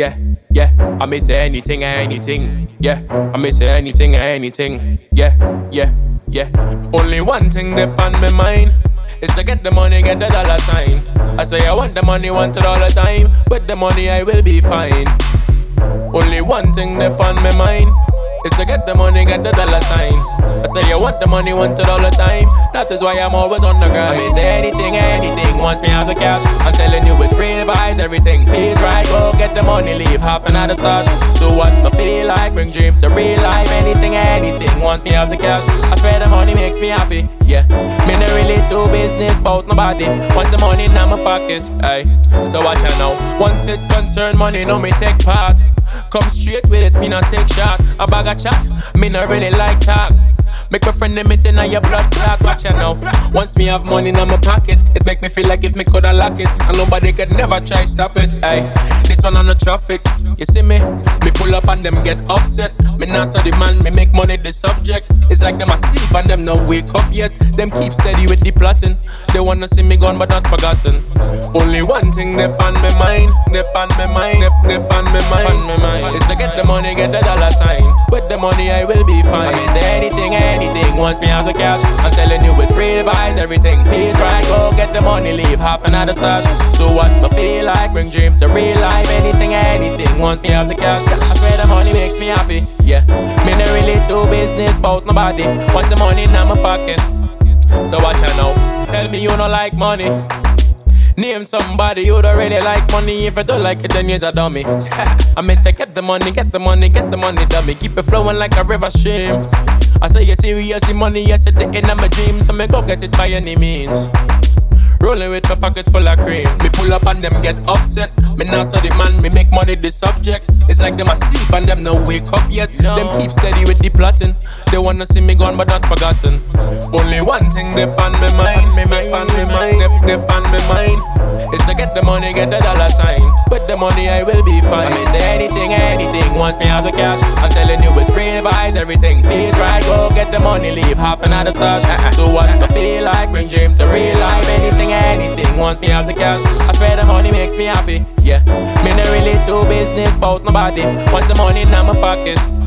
yeah, yeah. I miss anything, anything, yeah. I miss anything, anything, yeah, yeah, yeah. Only one thing that on my mind is to get the money, get the dollar sign. I say I want the money, want it all the time. With the money, I will be fine. Only one thing that on my mind is to get the money, get the dollar sign. I say you want the money, want it all the time. That is why I'm always on the grind. I say anything, anything. Once me have the cash, I'm telling you it's real vibes. Everything feels right. Go get the money, leave half another stash. Do what I feel like, bring dream to real life. Anything, anything. Once me have the cash, I swear the money makes me happy. Yeah, me not really too business about nobody. Once the money in my pocket, aye. So watch out now. Once it concern money, no me take part. Come straight with it, me not take shot. A bag of chat, me not really like talk. Make my friend them it in your blood clot, watch you know. Once me have money in my pocket, it make me feel like if me coulda lock it, and nobody could never try stop it. Aye, this one on the traffic, you see me? Me pull up and them get upset. Me not so the man, me make money the subject. It's like them asleep and them no wake up yet. Them keep steady with the plotting. They wanna see me gone but not forgotten. Only one thing they on my mind, they on my mind, they on my mind, on my mind. Is to get the money, get the dollar sign. The money I will be fine. I say anything, anything. Once me have the cash, I'm telling you it's real vibes. Everything feels right. Go get the money, leave half another stash. Do what I feel like, bring dream to real life. Anything, anything. Once me have the cash, I swear the money makes me happy. Yeah, me not really too business about nobody. Once the money in my pocket. So watch out now. Tell me you don't like money. Name somebody you don't really like money. If you don't like it, then you're a dummy. I may say, get the money, get the money, get the money, dummy. Keep it flowing like a river stream. I say, you serious, the money, yes, it's the end of my dreams. So me go get it by any means. Rolling with my pockets full of cream. Me pull up and them get upset. Me not so the man, me make money the subject. It's like them asleep and them no wake up yet. No. Them keep steady with the plotting. They wanna see me gone but not forgotten. Only one thing they on me mind, me make on my mind, they, on my mind. Is to get the money, get the dollar sign. With the money, I will be fine. I may say anything, anything. Once me have the cash, I'm telling you it's real vibes. Everything feels right. Go get the money, leave half another stash. Uh-uh. Do what I feel like, bring dream to real life. Anything, anything. Me have the cash, I swear the money makes me happy. Yeah, me not really too business about nobody. Once the money in my pocket.